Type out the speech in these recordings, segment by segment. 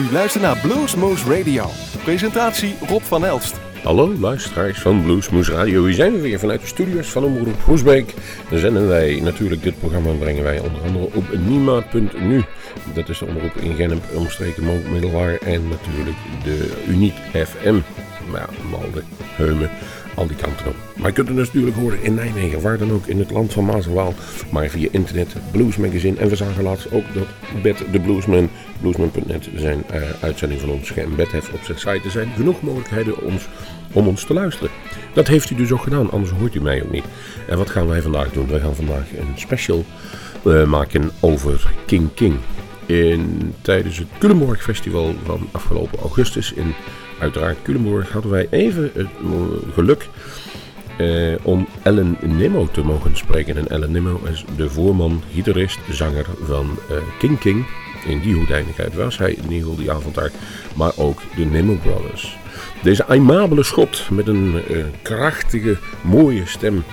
U luistert naar Bluesmoose Radio. Presentatie Rob van Elst. Hallo luisteraars van Bluesmoose Radio. Hier zijn we weer vanuit de studios van Omroep Groesbeek. Zenden wij natuurlijk dit programma brengen wij onder andere op Nima.nu. Dat is de omroep in Gennep, omstreken Middelwaar en natuurlijk de Uniek FM. Nou, Malden, Heumen, al die kanten op. Maar je kunt het natuurlijk horen in Nijmegen, waar dan ook, in het land van Maas en Waal. Maar via internet, Blues Magazine. En we zagen laatst ook dat Bet de Bluesman, bluesman.net, zijn uh, uitzending van ons geëmbed heeft op zijn site. Er zijn genoeg mogelijkheden om ons, om ons te luisteren. Dat heeft u dus ook gedaan, anders hoort u mij ook niet. En wat gaan wij vandaag doen? Wij gaan vandaag een special uh, maken over King King. In, tijdens het Culemborg Festival van afgelopen augustus in uiteraard Culemborg hadden wij even het geluk uh, om Ellen Nimmo te mogen spreken. En Ellen Nimmo is de voorman, gitarist, zanger van uh, King King. In die hoedanigheid was hij in ieder die avond daar. Maar ook de Nimmo Brothers. Deze aimabele schot met een uh, krachtige, mooie stem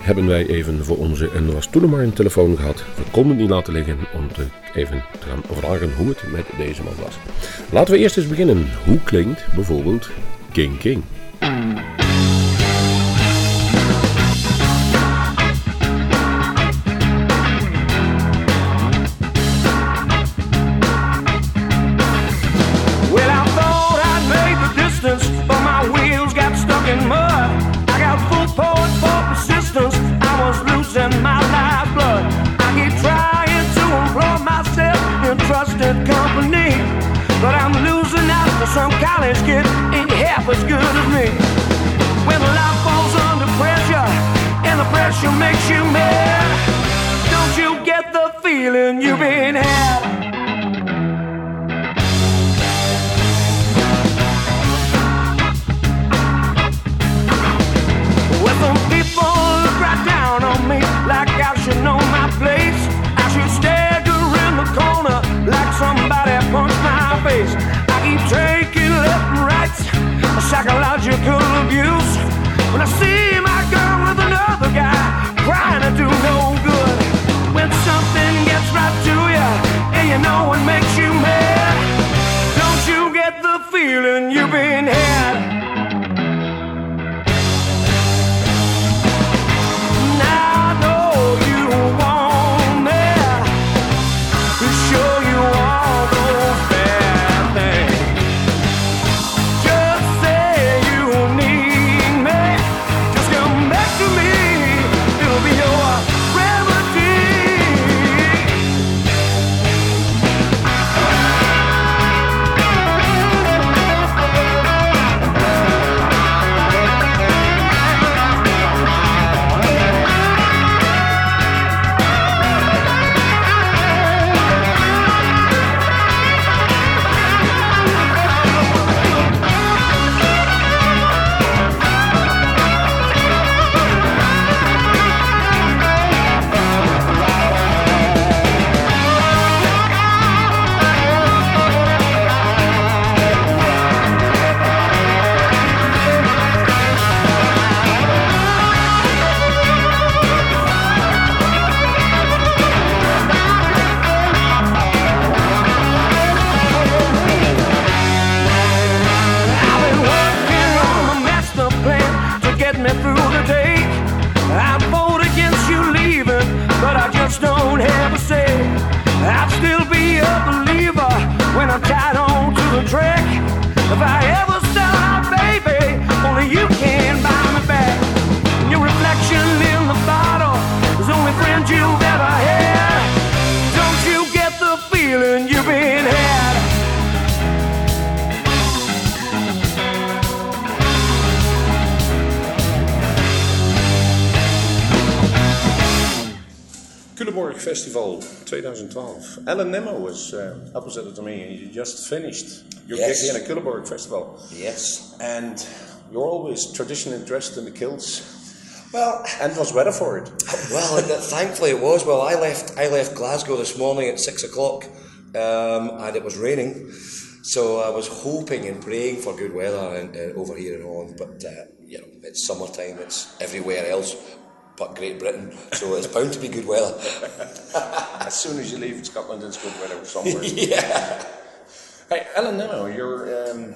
hebben wij even voor onze, en was een telefoon gehad, we konden niet laten liggen om te even te gaan vragen hoe het met deze man was. Laten we eerst eens beginnen. Hoe klinkt bijvoorbeeld King King? College ain't half as good as me. When life falls under pressure and the pressure makes you mad, don't you get the feeling you've been had? Well, some people look right down on me like I should know my place. I should stagger in the corner like somebody punched my face. Psychological abuse. When I see my girl with another guy, trying to do no good. When something gets right to you, and you know it makes you mad, don't you get the feeling you've been had? 2012. Alan Nimmo was uh, opposite to me, and you just finished your Yes. gig here at Culemborg Festival. Yes. And you're always traditionally dressed in the kilts, Well, and was weather for it. well, thankfully it was. Well, I left. I left Glasgow this morning at six o'clock, um, and it was raining. So I was hoping and praying for good weather in, uh, over here in Holland, but uh, you know it's summertime. It's everywhere else but Great Britain, so it's bound to be good weather. As soon as you leave Scotland, it's good weather somewhere. yeah. Hey, Alan Nimmo, you're um,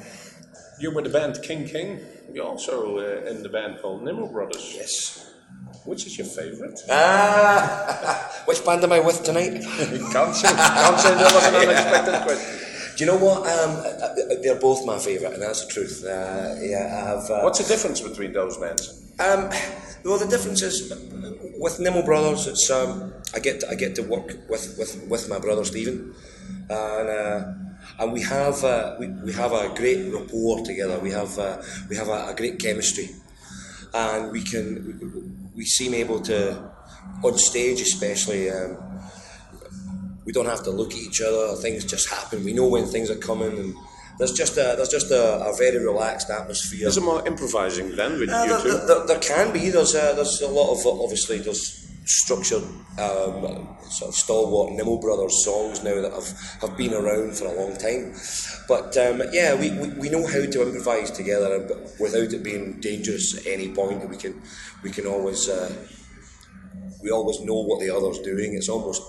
you're with the band King King. You're also uh, in the band called Nimmo Brothers. Yes. Which is your favourite? Ah, which band am I with tonight? can't say. Can't say that was an unexpected question. Do you know what? Um, uh, uh, they're both my favourite, and that's the truth. Uh, yeah, I have. Uh, What's the difference between those bands? Um, well, the difference is uh, with Nimmo Brothers. It's um, I get to, I get to work with, with, with my brother Stephen, and uh, and we have uh, we, we have a great rapport together. We have uh, we have a, a great chemistry, and we can we seem able to on stage especially. Um, we don't have to look at each other. Things just happen. We know when things are coming, and there's just a there's just a, a very relaxed atmosphere. Is it more improvising then with Uh, you there, two? there, there can be. There's a, there's a lot of obviously there's structured um, sort of stalwart Nimmo Brothers songs now that have, have been around for a long time. But um, yeah, we, we, we know how to improvise together, and- but without it being dangerous at any point. We can we can always uh, we always know what the other's doing. It's almost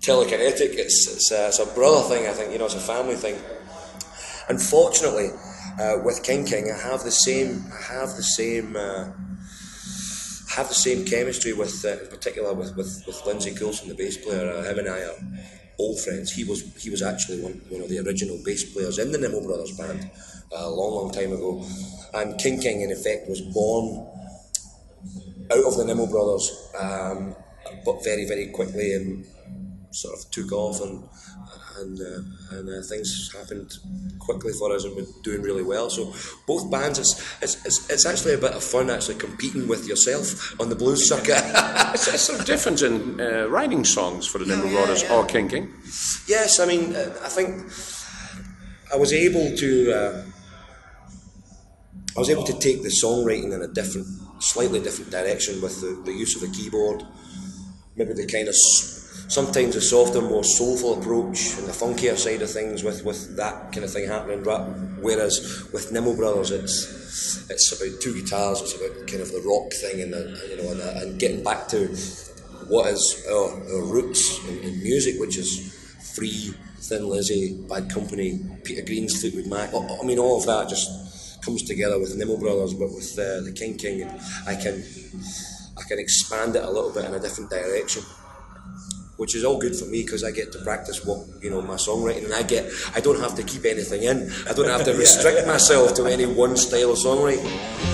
telekinetic. It's it's a, it's a brother thing. I think you know it's a family thing. Unfortunately, uh, with King King, I have the same. I have the same. Uh, have the same chemistry with, uh, in particular, with, with, with Lindsay Coulson, the bass player. Uh, him and I are old friends. He was he was actually one, one of the original bass players in the Nimmo Brothers band a long, long time ago. And King King, in effect, was born out of the Nimmo Brothers, um, but very, very quickly and sort of took off and and uh, and uh, things happened quickly for us and we're doing really well. So both bands, it's, it's, it's, it's actually a bit of fun actually competing with yourself on the blues circuit. Is there sort of difference in uh, writing songs for the Nimmo yeah, Brothers yeah. or King King? yes, I mean uh, I think I was able to uh, I was able to take the songwriting in a different, slightly different direction with the, the use of the keyboard. Maybe the kind of sometimes a softer, more soulful approach and the funkier side of things with, with that kind of thing happening. Whereas with Nimmo Brothers, it's it's about two guitars. It's about kind of the rock thing and the, you know and, the, and getting back to what is our, our roots in, in music, which is free, Thin Lizzy, Bad Company, Peter Green's Fleetwood Mac. I I mean, all of that just comes together with Nimmo Brothers, but with uh, the King King, I can I can expand it a little bit in a different direction, which is all good for me because I get to practice what you know my songwriting, and I get I don't have to keep anything in. I don't have to restrict myself to any one style of songwriting.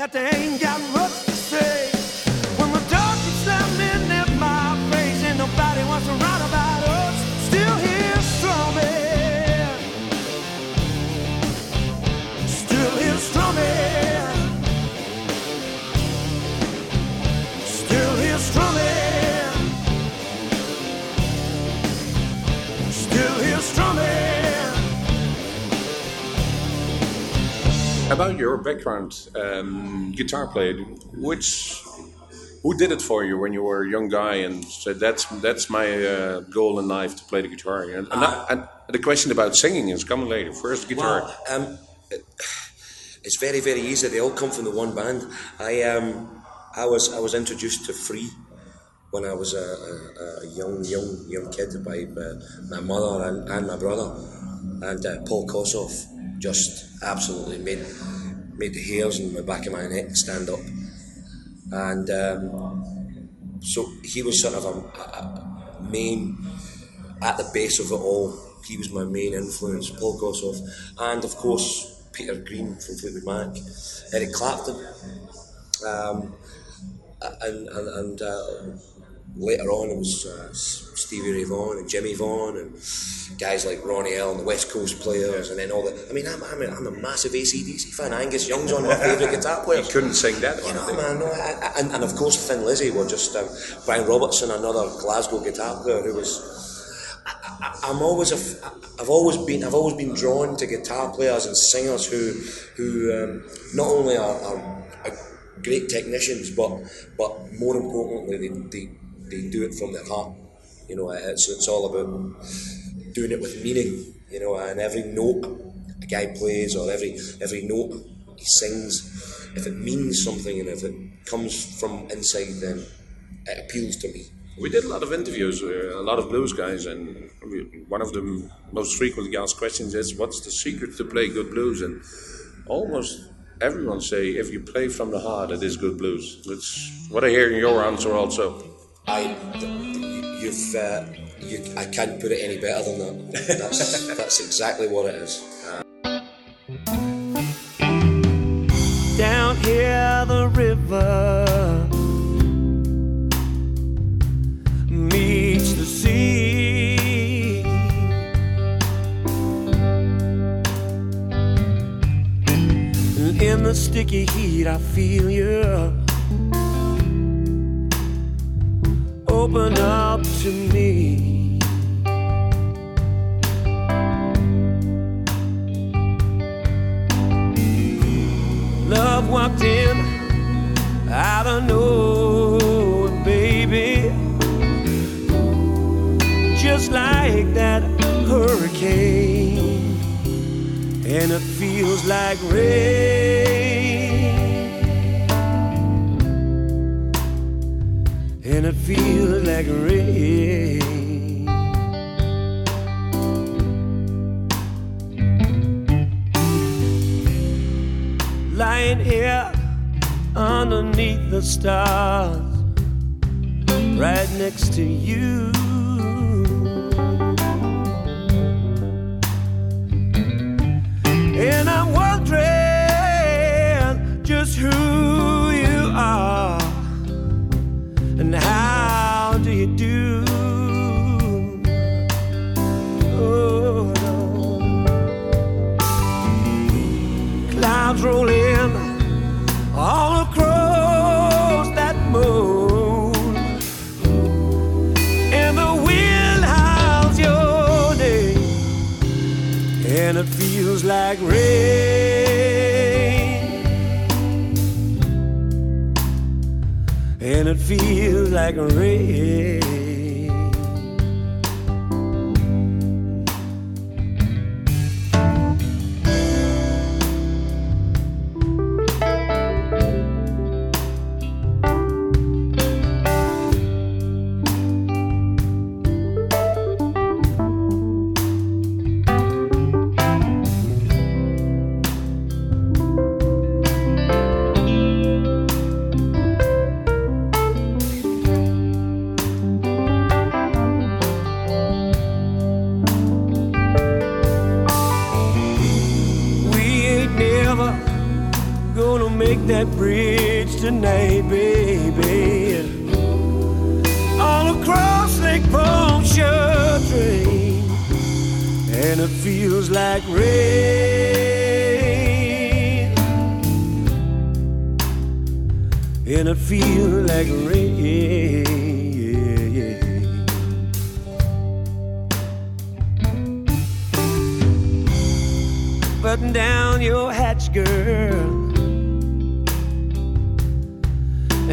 That they ain't got About your background, um, guitar player, which who did it for you when you were a young guy and said that's that's my uh, goal in life to play the guitar? And, and, that- and the question about singing is coming later. First guitar. Well, um, it's very, very easy. They all come from the one band. I um, I was I was introduced to Free when I was a, a, a young, young, young kid by uh, my mother and, and my brother, and uh, Paul Kossoff just absolutely made made the hairs on the back of my neck stand up, and um, so he was sort of a, a, main at the base of it all. He was my main influence, Paul Kossoff, and of course Peter Green from Fleetwood Mac, Eric Clapton, um, and and, and uh, later on it was uh, Stevie Ray Vaughan and Jimmy Vaughan and guys like Ronnie Earl and the West Coast players, and then all the. I mean, I'm, I'm, a, I'm a massive ACDC fan. Angus Young's one of my favourite guitar You players. couldn't sing that You one. I know, man, no, I, I, and, and of course Thin Lizzy were just um, Brian Robertson, another Glasgow guitar player who was. I, I'm always a, I've always been, I've always been drawn to guitar players and singers who, who um, not only are, are, are great technicians, but but more importantly, they, they, they do it from their heart. You know, it's it's all about doing it with meaning. You know, and every note a guy plays or every every note he sings, if it means something and if it comes from inside, then it appeals to me. We did a lot of interviews, uh, a lot of blues guys, and one of the most frequently asked questions is, "What's the secret to play good blues?" And almost everyone say, "If you play from the heart, it is good blues." That's what I hear in your answer also. I, you've, uh, you, I can't put it any better than that. That's that's exactly what it is. down here the river meets the sea. And in the sticky heat, I feel you open up to me. Love walked in out of nowhere, baby. Just like that hurricane. And it feels like rain. It feels like rain. lying here underneath the stars, right next to you.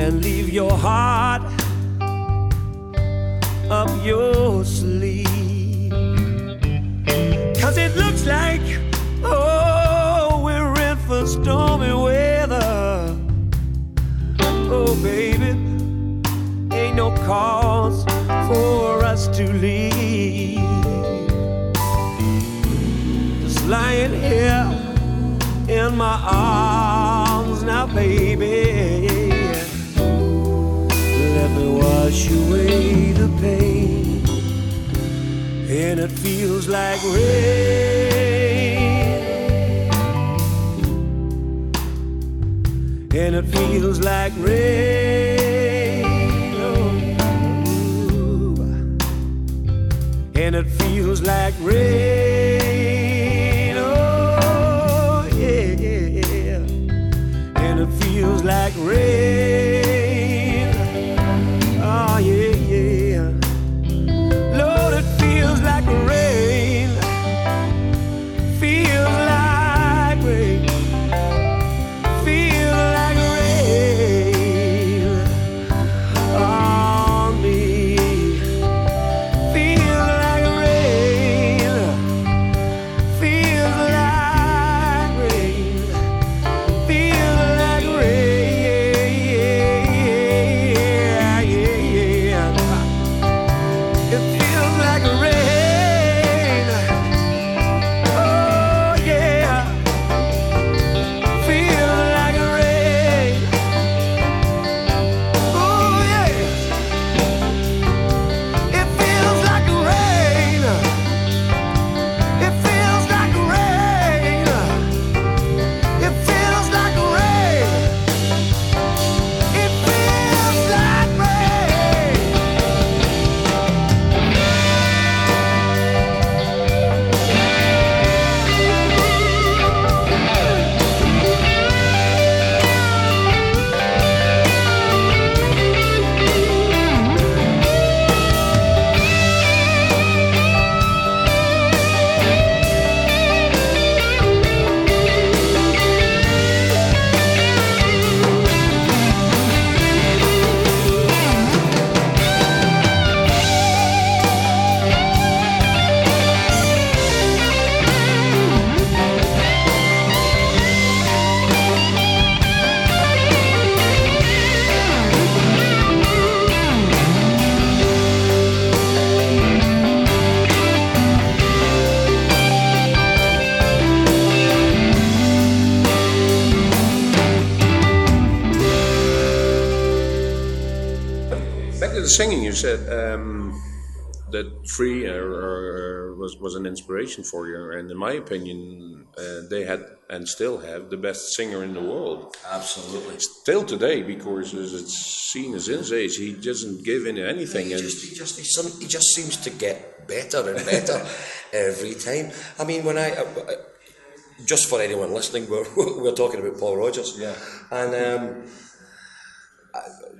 And leave your heart up your sleeve. Cause it looks like, oh, we're in for stormy weather. Oh, baby, ain't no cause for us to leave. Just lying here in my arms now, baby wash away the pain. And it feels like rain. And it feels like rain. Oh. And it feels like rain. Said um, that Free uh, uh, was was an inspiration for you, and in my opinion, uh, they had and still have the best singer in the world. Absolutely. Still today, because as it's seen as his age, he doesn't give in to anything. He and just, he just, he, some, he just seems to get better and better every time. I mean, when I, uh, just for anyone listening, we're, we're talking about Paul Rodgers. Yeah. And um,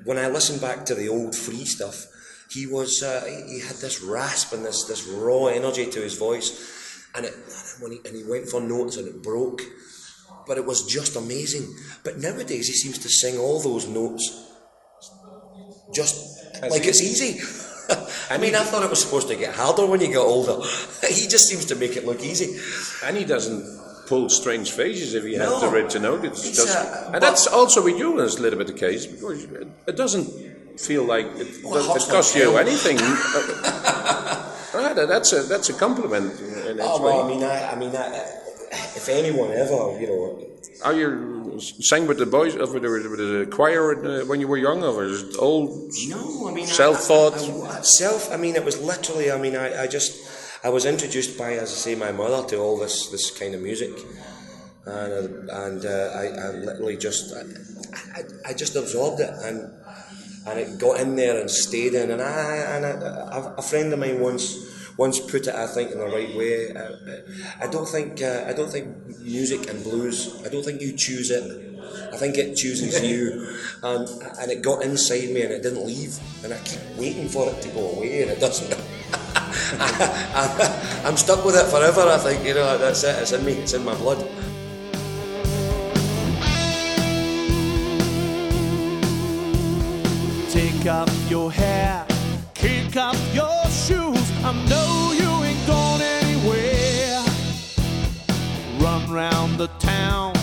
when I listen back to the old free stuff, he was, uh, he, had this rasp and this, this raw energy to his voice. And it, when he, and he went for notes and it broke. But it was just amazing. But nowadays he seems to sing all those notes just like it's easy. I mean, I thought it was supposed to get harder when you get older. he just seems to make it look easy. and he doesn't pull strange faces if he No. has the to note. It's just, uh, and that's also with you It's a little bit the case because it doesn't feel like it, Well, does, hot's it not costs you anything. Ah, that- that's a that's a compliment. Oh well, I mean, I, I mean, I, if anyone ever, you know, Are you sang with the boys of with the, with the choir uh, when you were young, or was it old? no, I mean, self thought. I, self. I mean, it was literally. I mean, I, I just, I was introduced by, as I say, my mother to all this this kind of music, and uh, and uh, I, I literally just I, I, I just absorbed it and and it got in there and stayed in. And I and I, a, a friend of mine once once put it I think in the right way. I, I don't think uh, I don't think music and blues I don't think you choose it. I think it chooses you. And and it got inside me and it didn't leave. And I keep waiting for it to go away and it doesn't. I, I'm stuck with it forever I think you know that's it. It's in me. It's in my blood Off your hair, kick off your shoes. I know you ain't going anywhere. Run round the town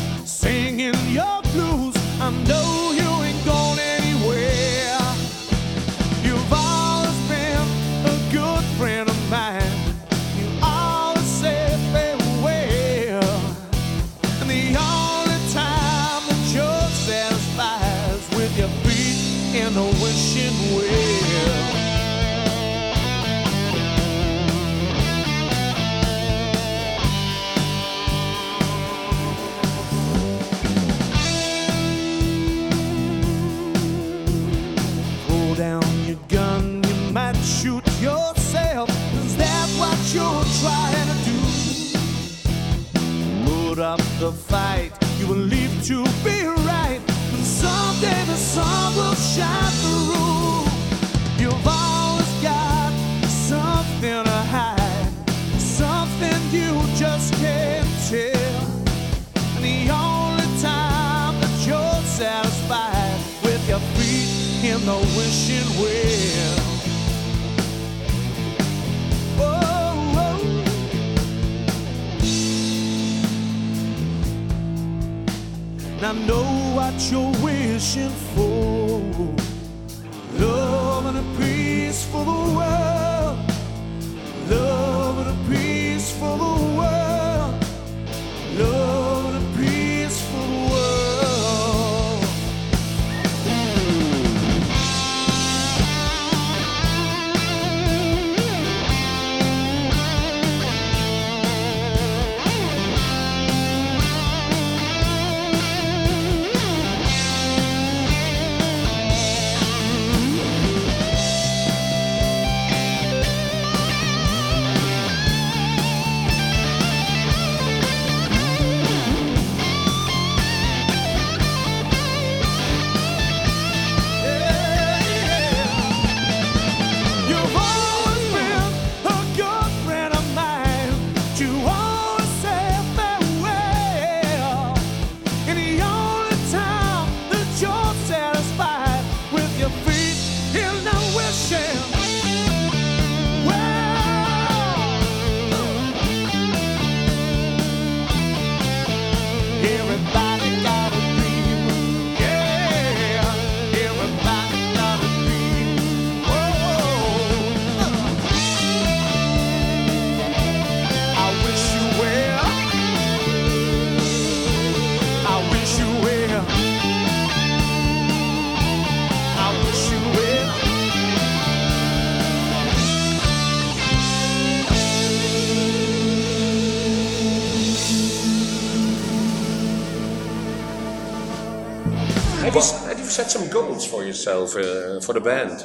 for for the band,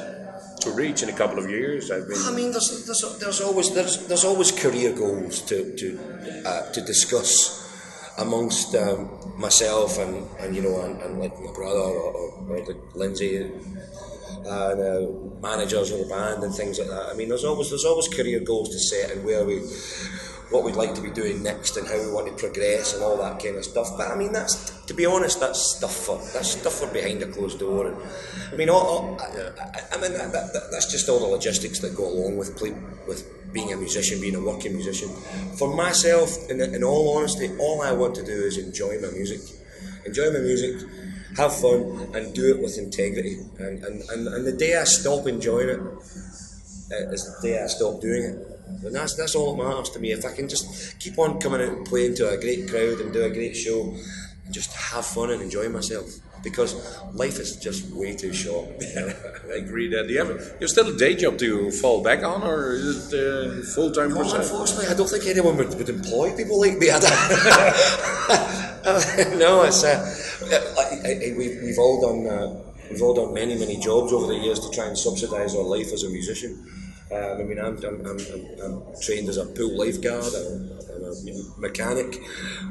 to reach in a couple of years? I've been. I mean, there's, there's, there's always there's, there's always career goals to to uh, to discuss amongst um, myself and, and you know and, and like my brother or, or, or the Lindsay and uh, managers of the band and things like that. I mean, there's always there's always career goals to set and where we what we'd like to be doing next and how we want to progress and all that kind of stuff. But I mean, that's to be honest, that's stuff for that's stuff for behind a closed door. And I mean, all, all, I, I, mean that, that, that's just all the logistics that go along with play, with being a musician, being a working musician. For myself, in, in all honesty, all I want to do is enjoy my music, enjoy my music. Have fun and do it with integrity. And, and, and, and the day I stop enjoying it, uh, the day I stop doing it. And that's that's all that matters to me. If I can just keep on coming out and playing to a great crowd and do a great show, and just have fun and enjoy myself, because life is just way too short. I agree that. Do you have you still a day job to fall back on, or is it uh, full time percent? unfortunately, I don't think anyone would, would employ people like me. No, it's uh, I, I, I, we've, we've all done uh, we've all done many many jobs over the years to try and subsidise our life as a musician. Um, I mean, I'm, I'm, I'm, I'm, trained as a pool lifeguard, I'm, I'm a mechanic,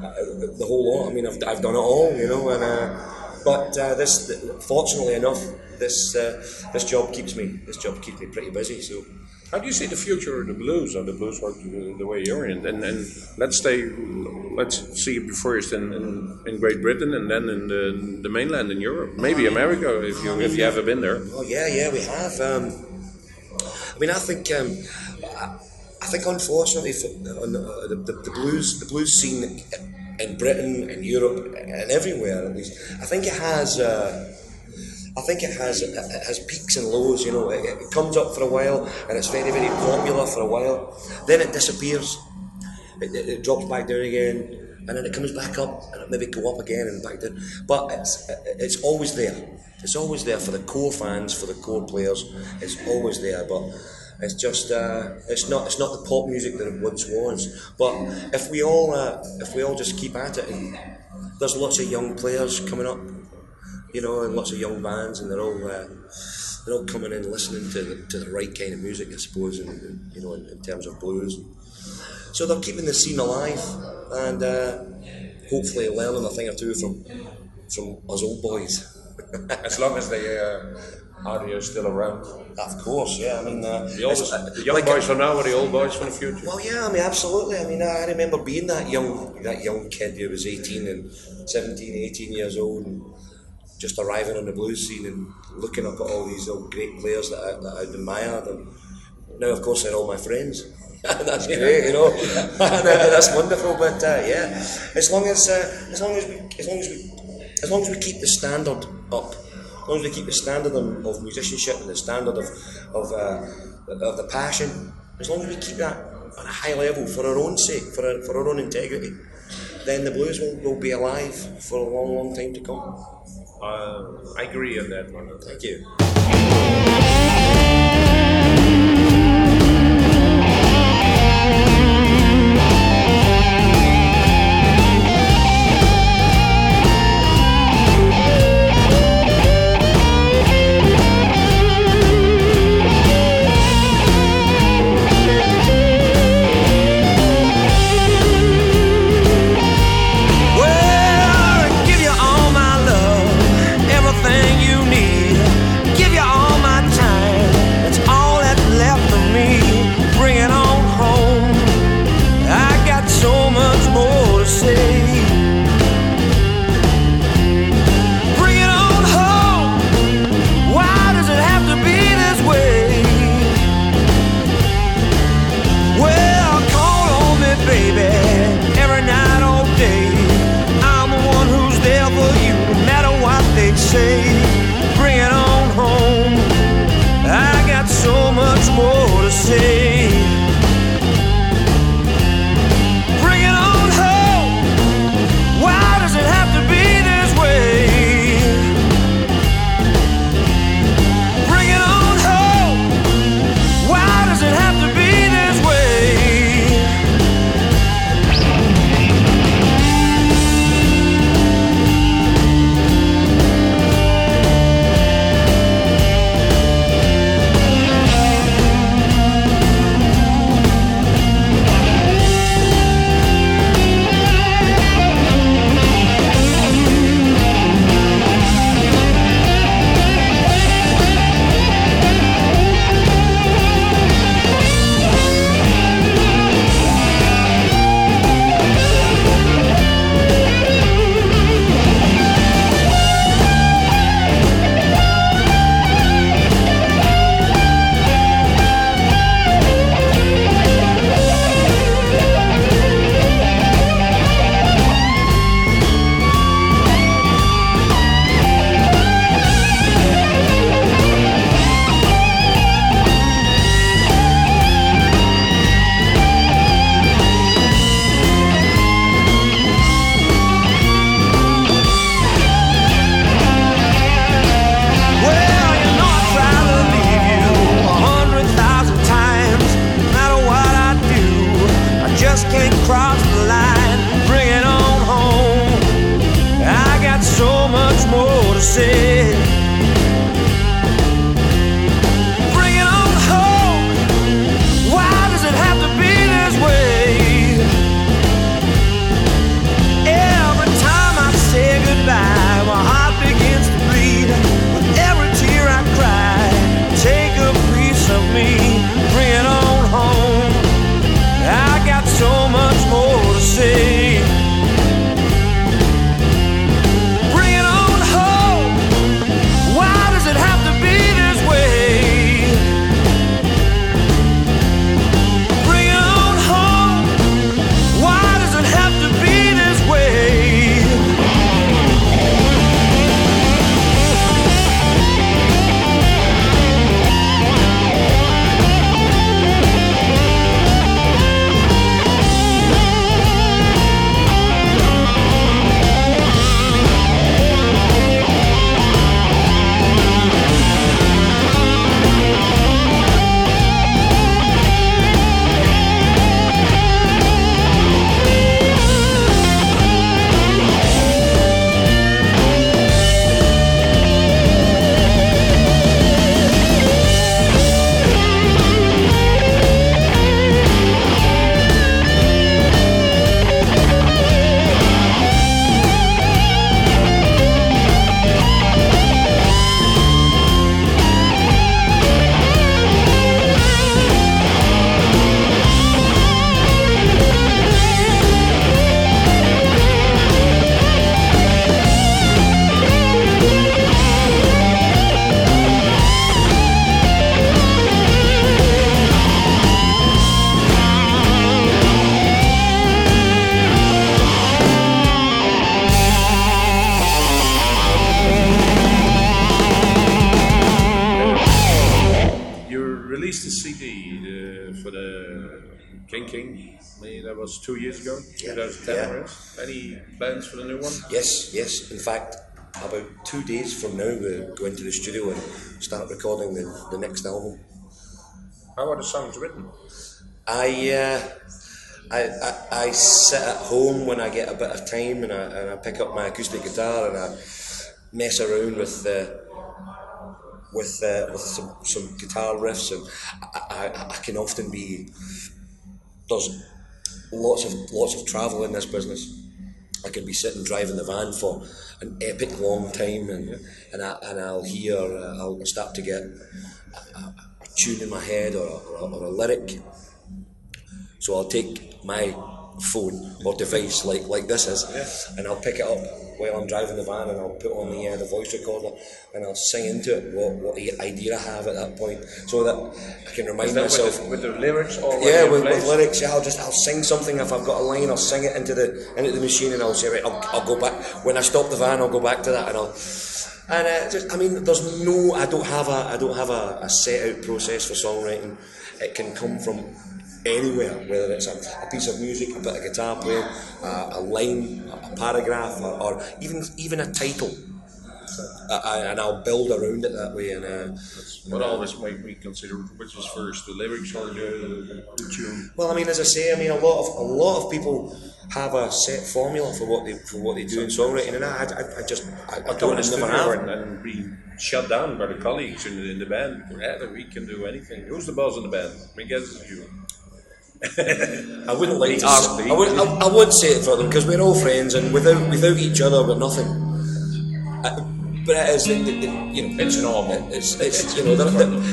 uh, the whole lot. I mean, I've, I've done it all, you know. And uh, but uh, this, fortunately enough, this uh, this job keeps me this job keeps me pretty busy. So. How do you see the future of the blues or the blues work the, the way you're in? And, and let's stay, let's see it first in, in, in, Great Britain and then in the, the mainland in Europe, maybe America if you if you ever been there. Oh yeah, yeah, we have. Um, I mean, I think um, I, think unfortunately for, on the, the, the, blues the blues scene in Britain and Europe and everywhere at least, I think it has. Uh, I think it has it has peaks and lows. You know, it, it, comes up for a while and it's very very popular for a while. Then it disappears. It, it, it drops back down again, and then it comes back up and it maybe go up again and back down. But it's it's always there. It's always there for the core fans, for the core players. It's always there, but. It's just uh, it's not it's not the pop music that it once was. But if we all uh, if we all just keep at it, there's lots of young players coming up you know, and lots of young bands, and they're all uh, they're all coming in listening to the, to the right kind of music, I suppose, and, you know, in, in, terms of blues. So they're keeping the scene alive, and uh, hopefully learning a thing or two from from us old boys. As long as they uh, are still around. Of course, yeah. I mean, uh, the, oldest, uh, the young like, boys for now are the old boys for the future. Well, yeah. I mean, absolutely. I mean, I remember being that young, that young kid who was 18 and 17, 18 years old, and just arriving on the blues scene and looking up at all these old great players that I, that I admired. And now, of course, they're all my friends. that's great, you know. that's wonderful. But uh, yeah, as long as uh, as long as we as long as we as long as we keep the standard up, as long as we keep the standard of, musicianship and the standard of of, uh, of the passion, as long as we keep that at a high level for our own sake, for our, for our own integrity, then the blues will, will be alive for a long, long time to come. Uh, I agree on that one. Thank you. For the King King. Maybe that was two years ago, Yeah, yeah. Any plans for the new one? Yes, yes. In fact, about two days from now, we're going to the studio and start recording the, the next album. How are the songs written? I, uh, I, I, I sit at home when I get a bit of time and I, and I pick up my acoustic guitar and I mess around with uh, with uh, with some, some guitar riffs and I, I, I can often be there's lots of lots of travel in this business. I can be sitting driving the van for an epic long time, and and, I, and I'll hear uh, I'll start to get a, a, a tune in my head or a, or, a, or a lyric. So I'll take my phone or device like like this is, and I'll pick it up while I'm driving the van, and I'll put on the uh, the voice recorder, and I'll sing into it what what the idea I have at that point, so that I can remind myself. with, the, with the lyrics or Yeah, with, with lyrics, yeah, I'll just I'll sing something if I've got a line, I'll sing it into the into the machine, and I'll say right, I'll, I'll go back when I stop the van, I'll go back to that, and I'll and uh, just I mean, there's no, I don't have a I don't have a, a set out process for songwriting. It can come from anywhere, whether it's a, a piece of music, a bit of guitar playing, uh, a line, a paragraph, or, or even even a title. Uh, I, and I'll build around it that way, and uh, What always make me consider which is first, the lyrics or the, the tune? Well, I mean, as I say, I mean, a lot of a lot of people have a set formula for what they for what they do in songwriting, and I, I, I just I, I don't in the I studio never have. and, and be shut down by the colleagues in the, in the band. We can do anything. Who's the boss in the band? I guess it's you. I wouldn't like to. art, s- I, would, I, I would say it for them because we're all friends, and without without each other, we're nothing. Uh, but it is, it, it, it- you know, It's normal. It's, it's you know, there,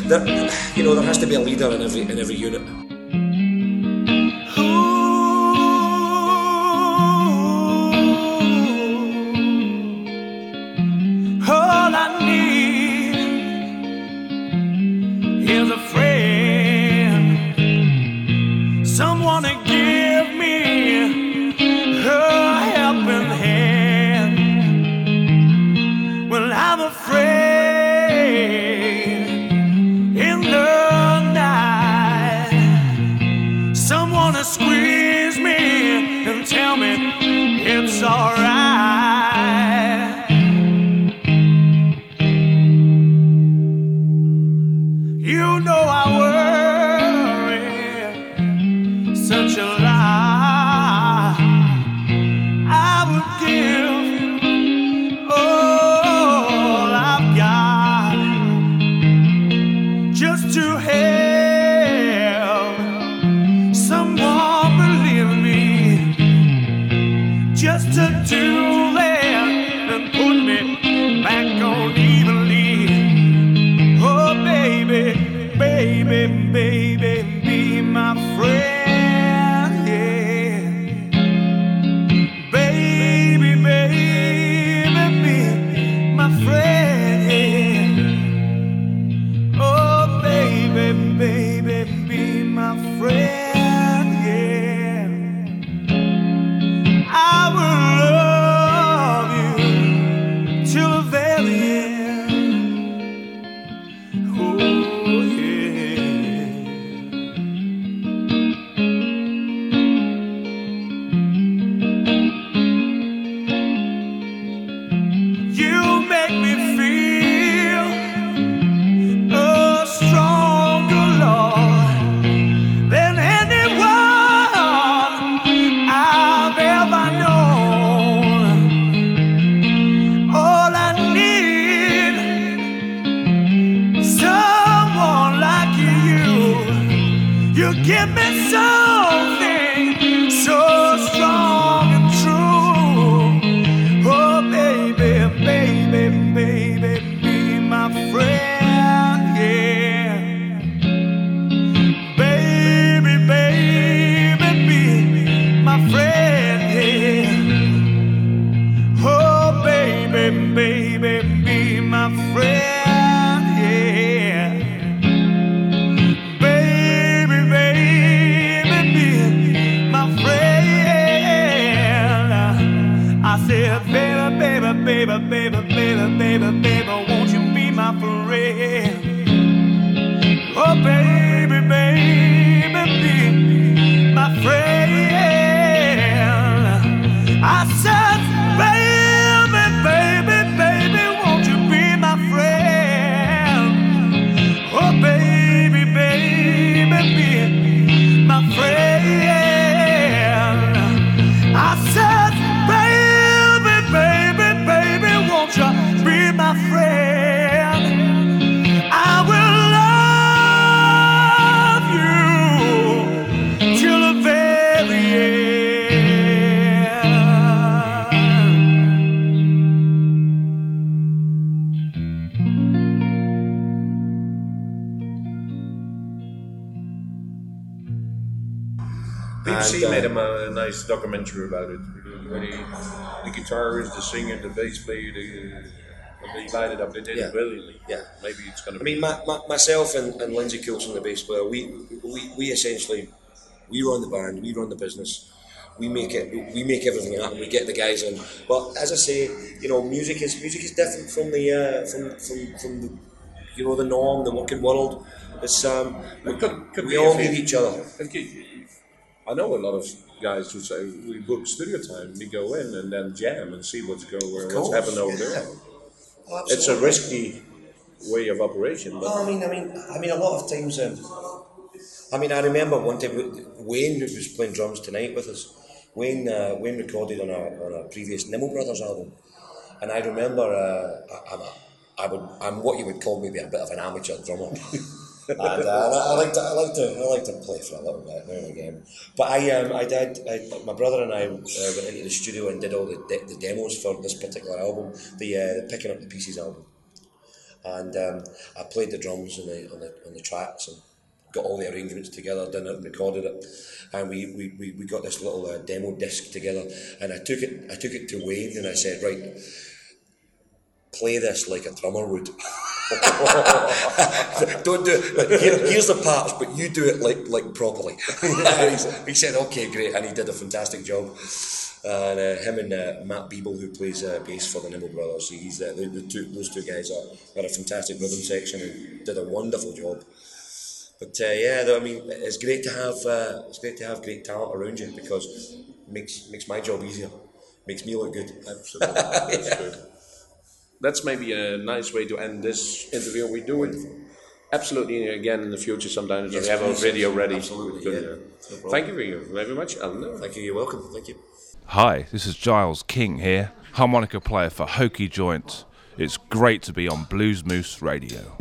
there, there, you know, there has to be a leader in every in every unit. Uh, made a, ma- a nice documentary about it. Where the, guitarist, the singer, the bass player, the, they it up. They did Yeah. it brilliantly. Yeah. Maybe it's going to I mean, my, my, myself and, and Lindsay Coulson, the bass player, we, we, we essentially we run the band, we run the business, we make it, we make everything happen. We get the guys in. But as I say, you know, music is music is different from the uh, from, from from the you know the norm, the working world. It's um, we, could- could we be all need each other. I know a lot of guys who say we book studio time, we go in and then jam and see what's going, what's happening over yeah. there. Oh, It's a risky way of operation, but No, I mean, I mean, I mean, a lot of times. Um, I mean, I remember one time Wayne, who was playing drums tonight with us. Wayne, uh, Wayne recorded on a on a previous Nimmo Brothers album, and I remember uh, I, I would I'm what you would call maybe a bit of an amateur drummer. and uh, I, I like to I like to I like to play for a little bit now and again. But I um I did I, my brother and I uh, went into the studio and did all the de- the demos for this particular album, the uh, the picking up the pieces album and um, I played the drums on the on the on the tracks and got all the arrangements together, done it, and recorded it, and we, we, we, we got this little uh, demo disc together, and I took it I took it to Wayne and I said right, play this like a drummer would. Don't do it. Here, here's the parts, but you do it like like properly. He said, "Okay, great," and he did a fantastic job. And uh, him and uh, Matt Beable, who plays uh, bass for the Nimmo Brothers, he's uh, the, the two, those two guys are, are a fantastic rhythm section and did a wonderful job. But uh, yeah, though, I mean, it's great to have uh, it's great to have great talent around you because it makes makes my job easier, makes me look good. absolutely. That's good. That's maybe a nice way to end this interview. We do it absolutely again in the future sometimes. Yes, we have our please. video ready. Absolutely, yeah. uh, No. Thank you very- very much, Alan. Thank you. You're welcome. Thank you. Hi, this is Giles King here, harmonica player for Hokie Joint. It's great to be on Blues Moose Radio.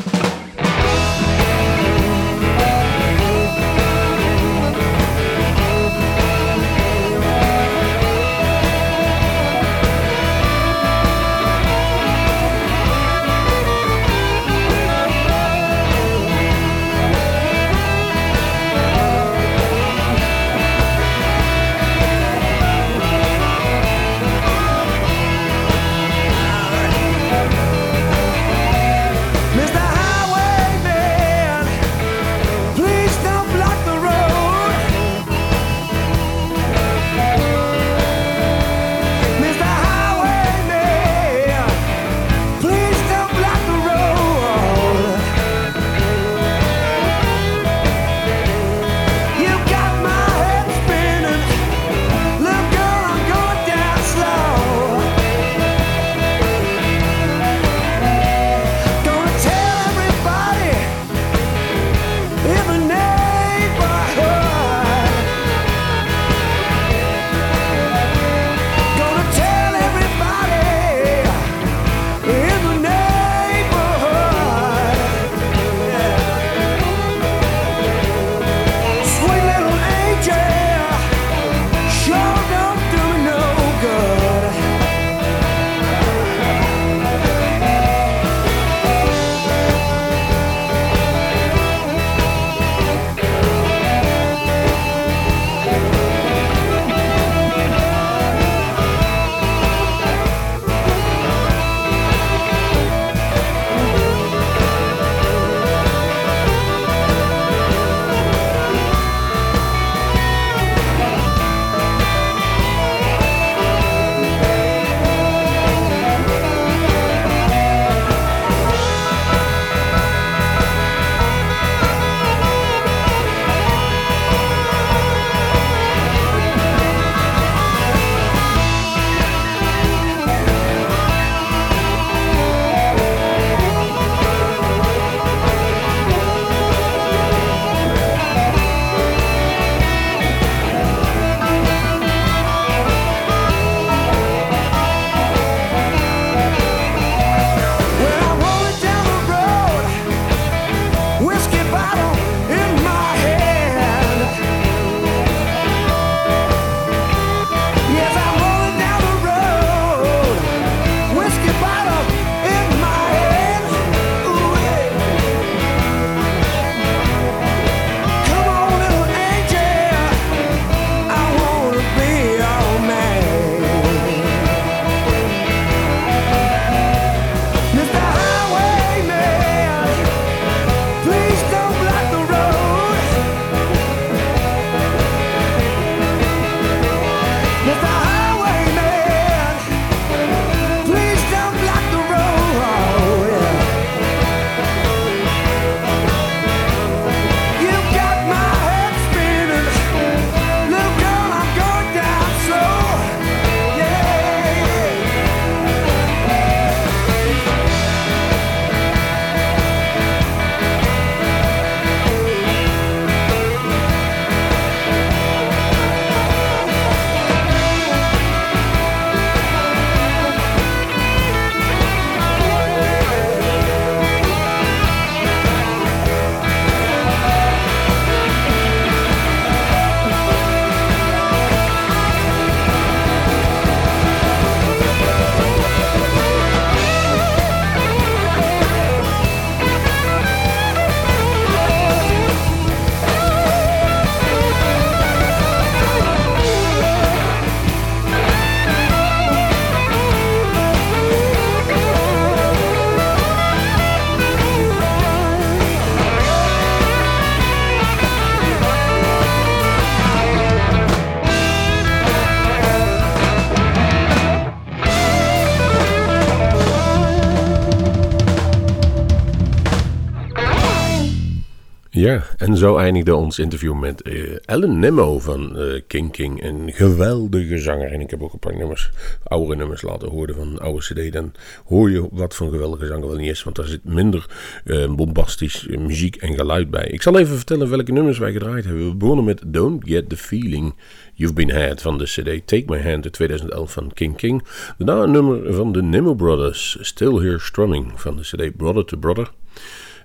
Ja, en zo eindigde ons interview met uh, Ellen Nemo van uh, King King. Een geweldige zanger. En ik heb ook een paar nummers, oude nummers laten horen van oude cd. Dan hoor je wat voor een geweldige zanger wel niet is. Want daar zit minder uh, bombastisch muziek en geluid bij. Ik zal even vertellen welke nummers wij gedraaid hebben. We begonnen met Don't Get The Feeling You've Been Had van de cd Take My Hand in 2011 van King King. Daarna een nummer van de Nemo Brothers, Still Here Strumming van de cd Brother to Brother.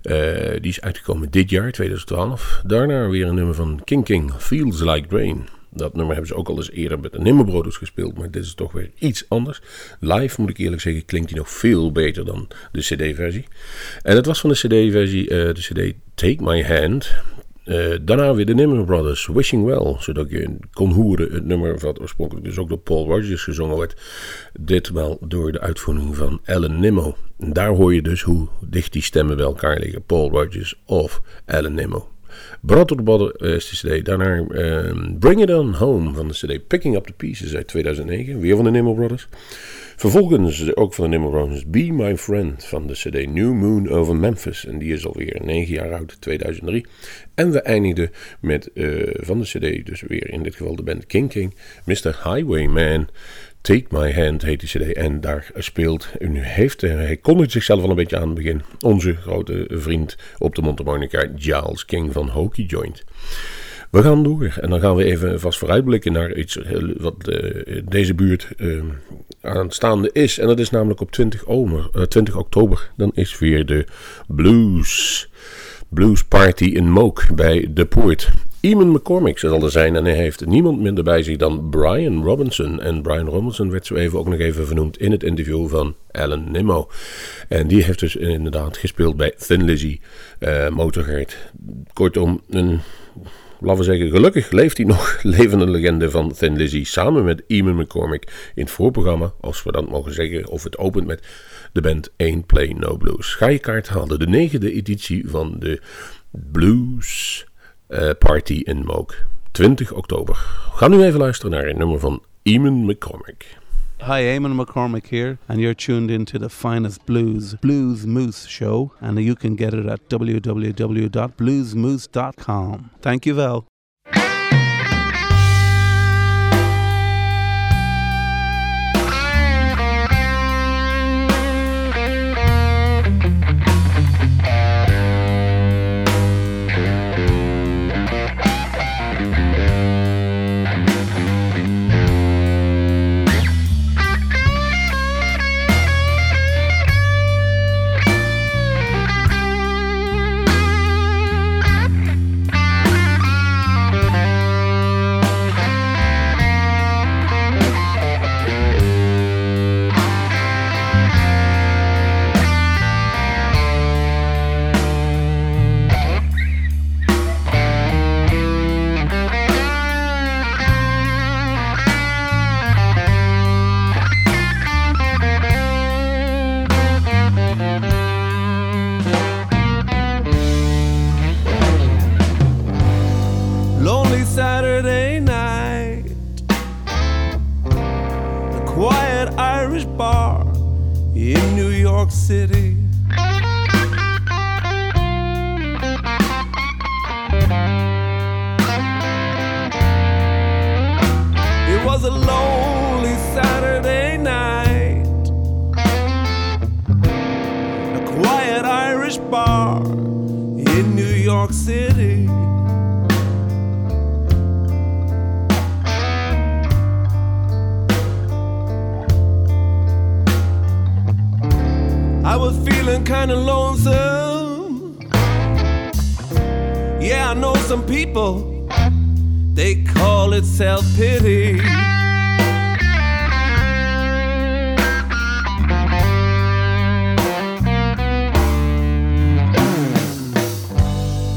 Uh, die is uitgekomen dit jaar, 2012. Daarna weer een nummer van King King, Feels Like Rain. Dat nummer hebben ze ook al eens eerder met de Nimmerbrothers gespeeld, maar dit is toch weer iets anders. Live, moet ik eerlijk zeggen, klinkt hij nog veel beter dan de CD-versie. En het was van de CD-versie, uh, de CD Take My Hand. Uh, daarna weer de Nimmer Brothers, Wishing Well, zodat je kon horen het nummer wat oorspronkelijk dus ook door Paul Rogers gezongen werd. Ditmaal door de uitvoering van Alan Nimmo. En daar hoor je dus hoe dicht die stemmen bij elkaar liggen, Paul Rogers of Alan Nimmo. Brother is de CD. Daarna uh, Bring It On Home van de CD Picking Up The Pieces uit 2009, weer van de Nimmo Brothers. Vervolgens ook van de Brothers Be My Friend van de CD New Moon Over Memphis. En die is alweer 9 jaar oud, 2003. En we eindigden met uh, van de CD, dus weer in dit geval de band King King, Mr. Highwayman. Take My Hand heet die CD. En daar speelt, nu heeft, hij kondigt zichzelf al een beetje aan het begin, onze grote vriend op de Montemonica, Giles King van Hokey Joint. We gaan door en dan gaan we even vast vooruitblikken naar iets wat uh, deze buurt uh, aanstaande is. En dat is namelijk op 20, omer, uh, 20 oktober. Dan is weer de Blues, Blues Party in Mook bij De Poort. Eamon McCormick zal er zijn en hij heeft niemand minder bij zich dan Brian Robinson. En Brian Robinson werd zo even ook nog even vernoemd in het interview van Alan Nimmo. En die heeft dus inderdaad gespeeld bij Thin Lizzy, uh, Motorhead. Kortom, een laten we zeggen, gelukkig leeft hij nog, levende legende van Thin Lizzy, samen met Eamon McCormick in het voorprogramma, als we dat mogen zeggen, of het opent met de band Ain't Play No Blues. Ga je kaart halen, de negende editie van de Blues uh, Party in Moog, 20 oktober. Ga nu even luisteren naar een nummer van Eamon McCormick. Hi, Eamonn McCormack here, and you're tuned into the finest blues, Blues Moose show, and you can get it at www.bluesmoose.com. Thank you, Val. Was feeling kinda lonesome. Yeah, I know some people, they call it self pity.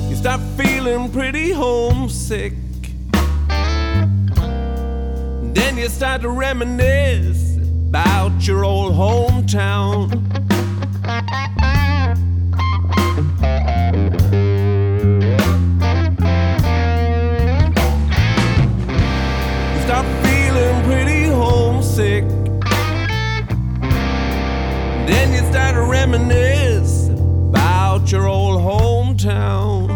You start feeling pretty homesick. Then you start to reminisce about your old hometown. reminisce about your old hometown.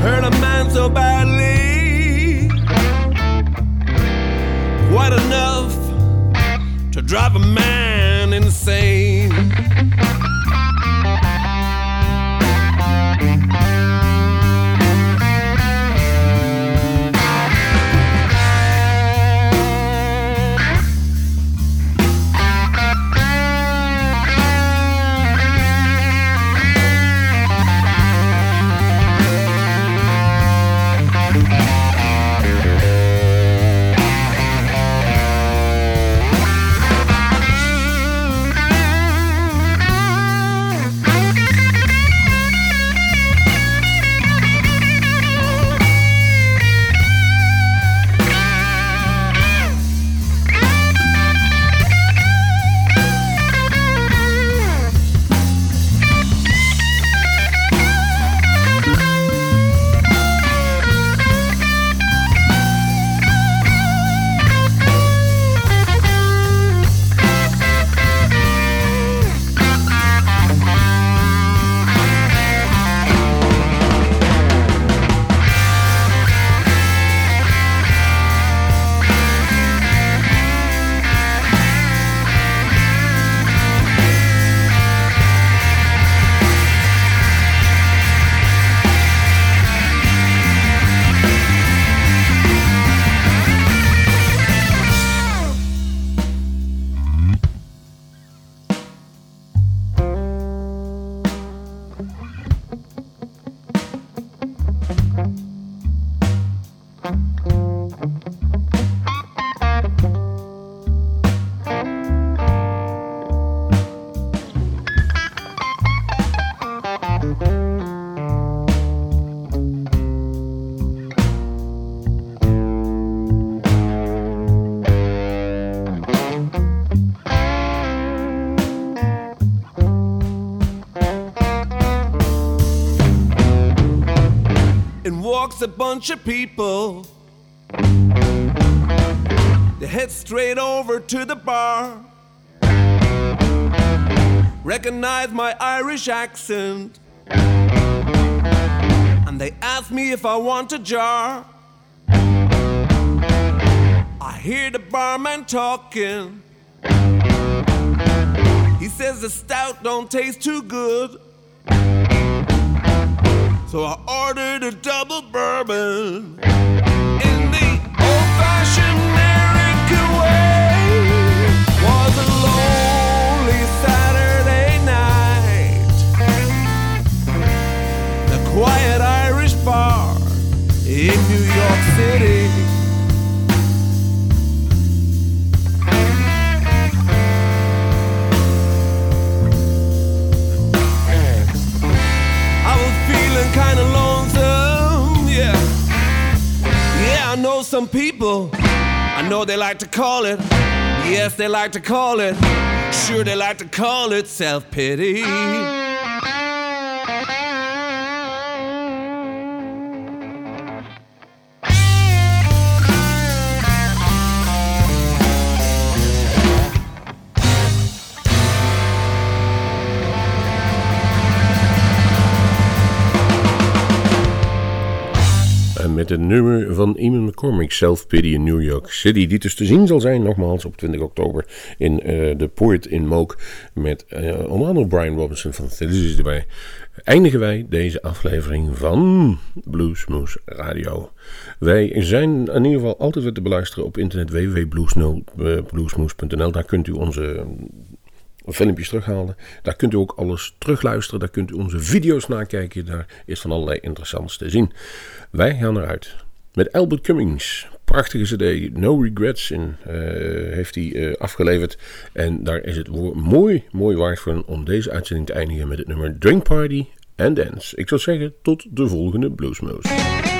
Hurt a man so badly, quite enough to drive a man insane. A bunch of people. They head straight over to the bar. Recognize my Irish accent. And they ask me if I want a jar. I hear the barman talking. He says the stout don't taste too good. So I ordered a double bourbon in the old-fashioned American way. Was a lonely Saturday night. The quiet Irish bar in New York City. Some people. I know they like to call it. Yes, they like to call it. Sure, they like to call it self pity. Met het nummer van Eamon McCormick, Self Pity in New York City. Die dus te zien zal zijn, nogmaals, op 20 oktober in eh, de Poort in Mook. Met eh, onder andere Brian Robinson van Televisie erbij. Eindigen wij deze aflevering van Bluesmoose Radio. Wij zijn in ieder geval altijd weer te beluisteren op internet www.bluesmoose.nl. Daar kunt u onze filmpjes terughalen. Daar kunt u ook alles terugluisteren. Daar kunt u onze video's nakijken. Daar is van allerlei interessants te zien. Wij gaan eruit met Albert Cummings. Prachtige CD, No Regrets in, eh, heeft hij eh, afgeleverd. En daar is het mooi, mooi waard voor om deze uitzending te eindigen met het nummer Drink Party and Dance. Ik zou zeggen, tot de volgende Bluesmoose.